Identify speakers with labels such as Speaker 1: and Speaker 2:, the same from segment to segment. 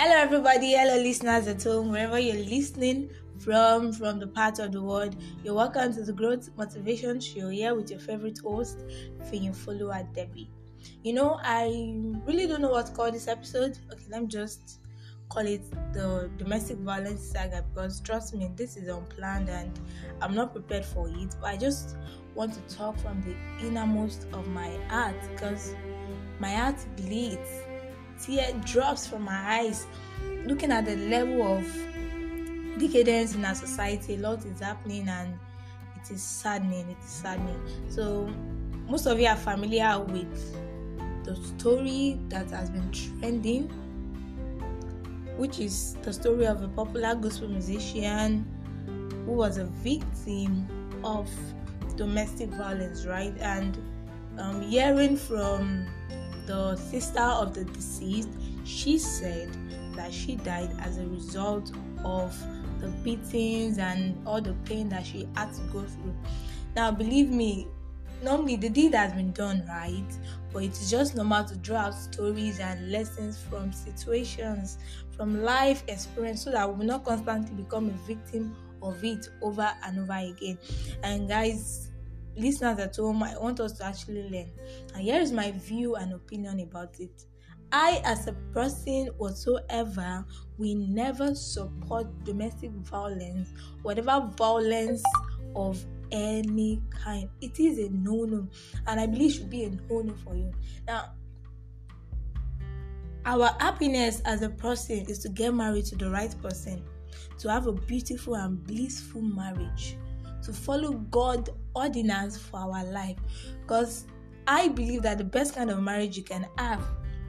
Speaker 1: Hello, everybody. Hello, listeners at home, wherever you're listening from, from the part of the world. You're welcome to the Growth Motivation Show here with your favorite host, Follow at Debbie. You know, I really don't know what to call this episode. Okay, let me just call it the domestic violence saga because trust me, this is unplanned and I'm not prepared for it. But I just want to talk from the innermost of my heart because my heart bleeds tear drops from my eyes. Looking at the level of decadence in our society a lot is happening and it is saddening it is saddening. So most of you are familiar with the story that has been trending which is the story of a popular gospel musician who was a victim of domestic violence right? And um, hearing from the sister of the deceased, she said that she died as a result of the beatings and all the pain that she had to go through. Now, believe me, normally the deed has been done right, but it is just normal to draw out stories and lessons from situations, from life experience, so that we will not constantly become a victim of it over and over again. And guys, listeners at home, I want us to actually learn. And here is my view and opinion about it. I, as a person whatsoever, we never support domestic violence, whatever violence of any kind. It is a no no, and I believe should be a no no for you. Now, our happiness as a person is to get married to the right person, to have a beautiful and blissful marriage to follow God ordinance for our life. Because I believe that the best kind of marriage you can have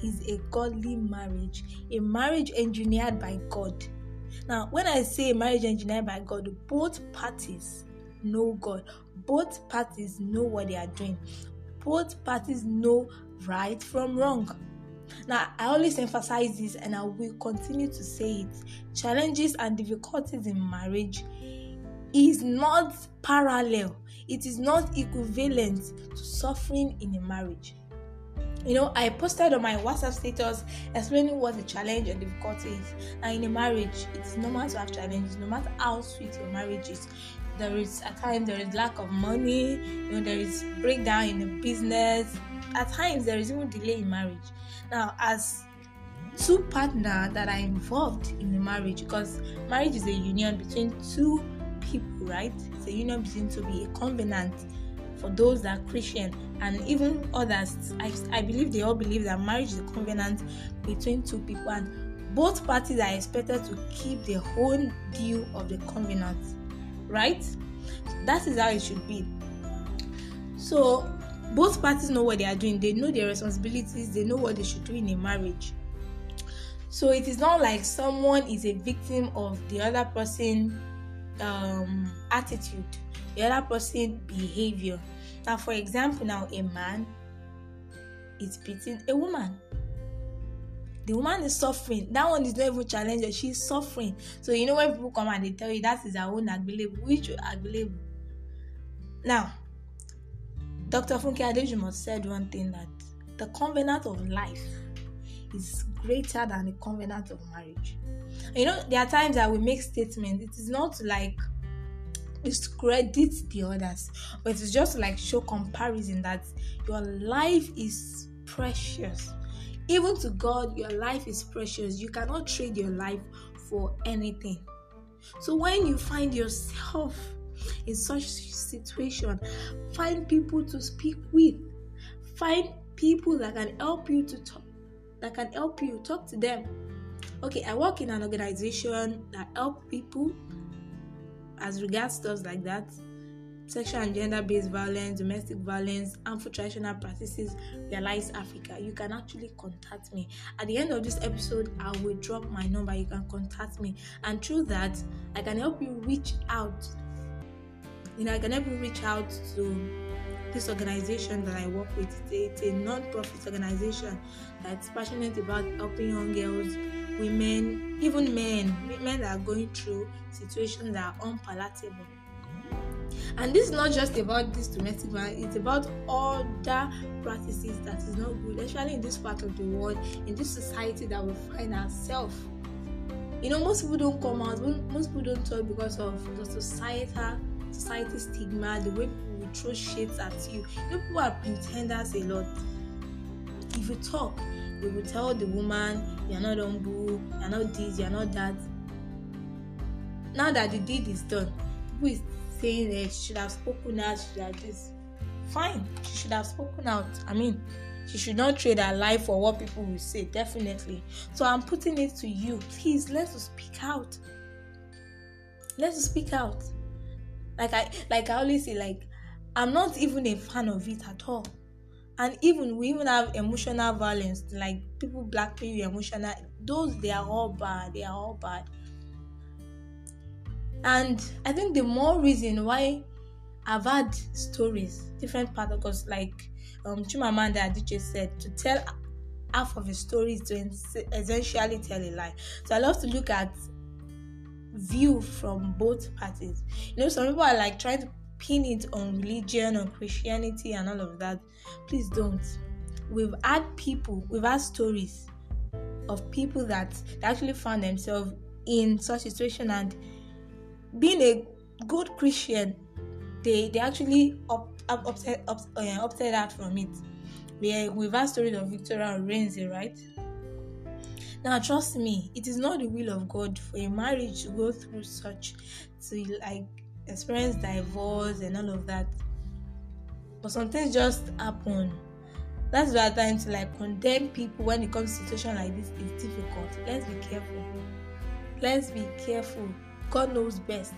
Speaker 1: is a godly marriage, a marriage engineered by God. Now, when I say marriage engineered by God, both parties know God, both parties know what they are doing, both parties know right from wrong. Now, I always emphasize this and I will continue to say it. Challenges and difficulties in marriage is not parallel, it is not equivalent to suffering in a marriage. You know, I posted on my WhatsApp status explaining what the challenge and difficulty is. And in a marriage, it's normal to have challenges, no matter how sweet your marriage is. There is at times there is lack of money, you know, there is breakdown in the business. At times there is even delay in marriage. Now, as two partners that are involved in the marriage, because marriage is a union between two people, right? It's a union between to be a covenant for those that are Christian and even others. I, I believe they all believe that marriage is a covenant between two people, and both parties are expected to keep the whole deal of the covenant, right? That is how it should be. So, both parties know what they are doing, they know their responsibilities, they know what they should do in a marriage. So, it is not like someone is a victim of the other person um, attitude, the other person behavior. Now, for example, now a man is beating a woman. The woman is suffering. That one is not even challenging. She's suffering. So you know when people come and they tell you that is our own agbelebu, which agbelebu. Now, Dr. Funke Adejumo said one thing that the covenant of life is greater than the covenant of marriage. You know, there are times that we make statements. It is not like discredit the others, but it's just like show comparison that your life is precious. Even to God, your life is precious. You cannot trade your life for anything. So when you find yourself in such situation, find people to speak with. Find people that can help you to talk that can help you talk to them. Okay i work in an organization that help people as regards stuff like that. Sexual and gender-based violence domestic violence harmful traditional practices realize africa. You can actually contact me. At the end of this episode i will drop my number. You can contact me. And through that i can help you reach out you know i can help reach out to this organization that I work with. It's a, non-profit organization that's passionate about helping young girls, women, even men, men that are going through situations that are unpalatable. And this is not just about this domestic violence, it's about other practices that is not good, especially in this part of the world, in this society that we find ourselves. you know most people don't come out most people don't talk because of the societal society stigma the way people will throw shades at you. You know people are pretenders a lot. If you talk they will tell the woman you're not humble you're not this you're not that. Now that the deed is done people is saying that she should have spoken out she should have this. Fine she should have spoken out. I mean she should not trade her life for what people will say definitely. So i'm putting it to you. Please let's speak out. Let's speak out like i like i always say like i'm not even a fan of it at all. And even we even have emotional violence like people blackmail you emotional those they are all bad they are all bad. And i think the more reason why i've had stories different part of us like um chimamanda adichie said to tell half of a story is to essentially tell a lie. So i love to look at view from both parties you know some people are like trying to pin it on religion on christianity and all of that please don't we've had people we've had stories of people that actually found themselves in such situation and being a good Christian, they they actually up, up, upset, up, uh, opted out from it. We, we've had stories of Victoria Orenze, right? Now, trust me, it is not the will of God for a marriage to go through such, to like experience divorce and all of that. But some just happen. That's why time to like condemn people when it comes to situation like this is difficult. Let's be careful. Let's be careful God knows best.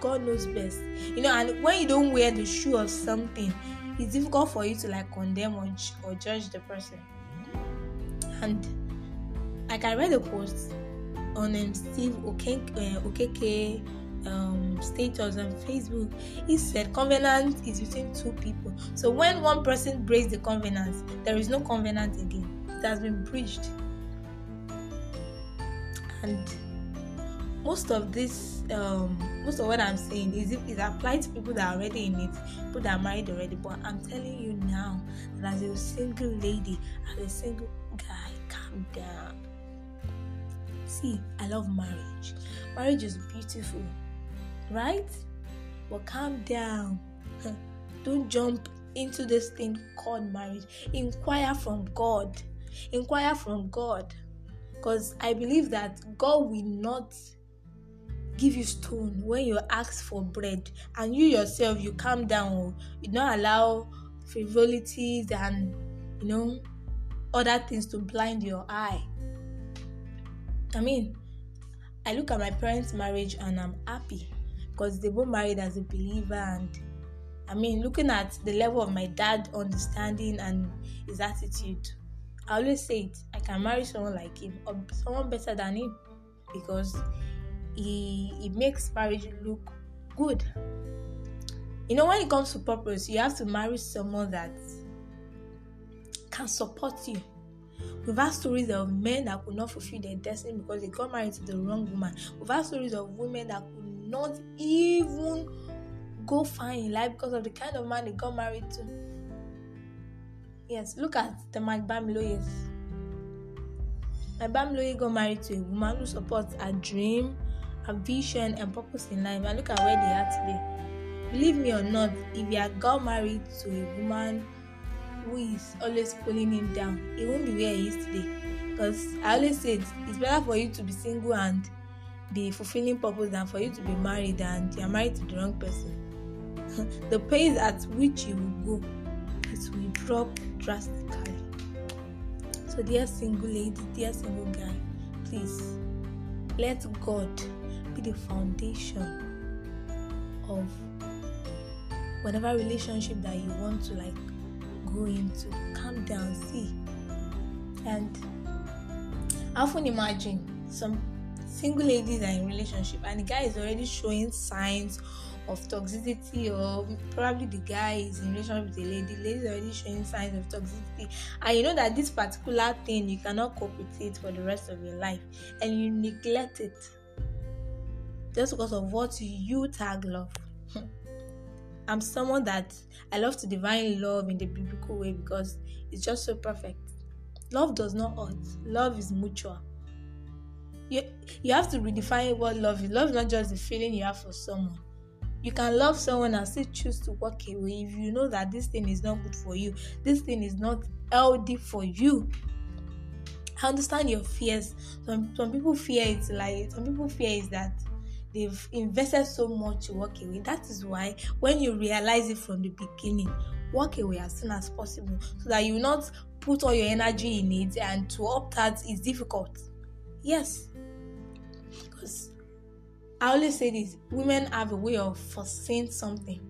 Speaker 1: God knows best. You know, and when you don't wear the shoe of something, it's difficult for you to like condemn or, or judge the person. And like I read a post on um, Steve Okeke, uh, Okeke um, status on Facebook. He said covenant is between two people. So when one person breaks the covenant, there is no covenant again. It has been breached. And most of this um most of what i'm saying is it is applied to people that are already in it people that are married already but i'm telling you now that as a single lady as a single guy calm down see i love marriage. Marriage is beautiful right? But calm down. Don't jump into this thing called marriage. Inquire from god. Inquire from god. Because i believe that god will not give you stone when you ask for bread. And you yourself you calm down oh. you don't allow frivolities and you know other things to blind your eye i mean i look at my parents marriage and i'm happy because they both married as a believer and i mean looking at the level of my dad understanding and his attitude i always say it i can marry someone like him or someone better than him because he, he makes marriage look good. You know, when it comes to purpose, you have to marry someone that can support you. We've had stories of men that could not fulfill their destiny because they got married to the wrong woman. We've had stories of women that could not even go far in life because of the kind of man they got married to. Yes, look at the Mike Bamiloyes. My Bamiloye got married to a woman who supports a dream, a vision and purpose in life and look at where they are today. Believe me or not, if you are got married to a woman who is always pulling him down, he won't be where he is today. Because I always said it's better for you to be single and be fulfilling purpose than for you to be married and you are married to the wrong person. the pace at which you will go, it will drop drastically. So, dear single lady, dear single guy, please let God be the foundation of whatever relationship that you want to like go into. Calm down, see. And I often imagine some single ladies are in relationship and the guy is already showing signs of toxicity or probably the guy is in relationship with the lady the lady is already showing signs of toxicity and you know that this particular thing you cannot cope with it for the rest of your life and you neglect it just because of what you tag love. I'm someone that I love to divine love in the biblical way because it's just so perfect. Love does not hurt, love is mutual. you you have to redefine what love is. Love is not just the feeling you have for someone. You can love someone and still choose to walk away if you know that this thing is not good for you. This thing is not healthy for you. I understand your fears. Some some people fear it like some people fear is that they've invested so much to walk away. That is why when you realize it from the beginning, walk away as soon as possible so that you not put all your energy in it and to opt out is difficult. Yes. Because I always say this women have a way of foreseeing something.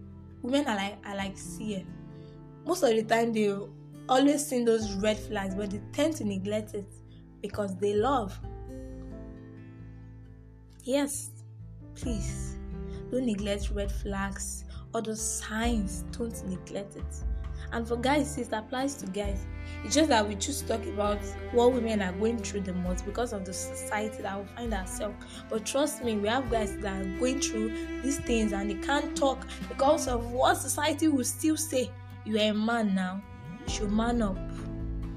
Speaker 1: Women are like are like seer. Most of the time they always see those red flags, but they tend to neglect it because they love. Yes, please don't neglect red flags or those signs. Don't neglect it. And for guys, it applies to guys. It's just that we choose to talk about what women are going through the most because of the society that we find ourselves. But trust me, we have guys that are going through these things and they can't talk because of what society will still say. You are a man now. You should man up.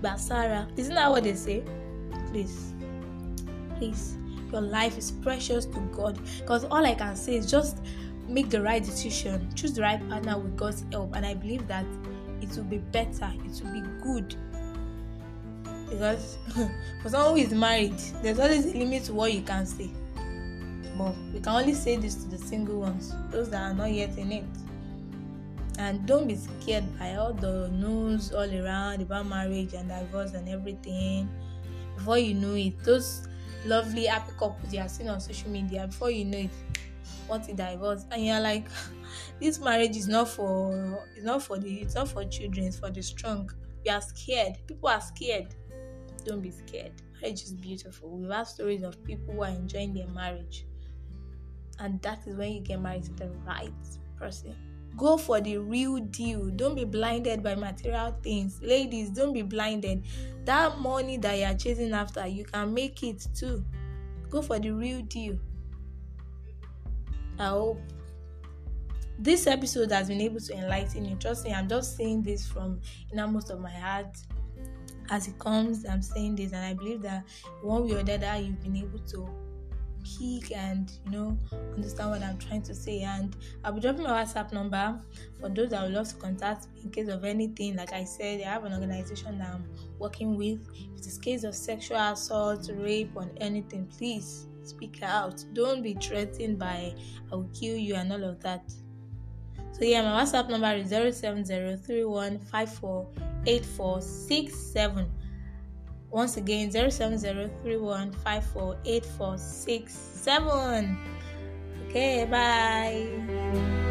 Speaker 1: Basara. Isn't that what they say? Please. Please. Your life is precious to God. Because all I can say is just make the right decision. Choose the right partner with God's help. And I believe that it will be better, it will be good. Because for someone who is married, there's always a limit to what you can say. But we can only say this to the single ones, those that are not yet in it. And don't be scared by all the news all around about marriage and divorce and everything. Before you know it, those lovely happy couple you are seeing on social media, before you know it, want to divorce, and you're like, this marriage is not for it's not for the it's not for children it's for the strong. We are scared. People are scared. Don't be scared. Marriage is beautiful. We have stories of people who are enjoying their marriage. And that is when you get married to the right person go for the real deal. Don't be blinded by material things. Ladies don't be blinded. That money that you are chasing after you can make it too. Go for the real deal. I hope this episode has been able to enlighten you. Trust me, I'm just saying this from most of my heart. As it comes, I'm saying this, and I believe that one way or the other, you've been able to pick and you know understand what I'm trying to say. And I'll be dropping my WhatsApp number for those that would love to contact me in case of anything. Like I said, I have an organization that I'm working with. If it's case of sexual assault, rape, or anything, please speak out. Don't be threatened by I will kill you and all of that. So yeah, my WhatsApp number is 07031548467. Once again, 07031548467. Okay, bye.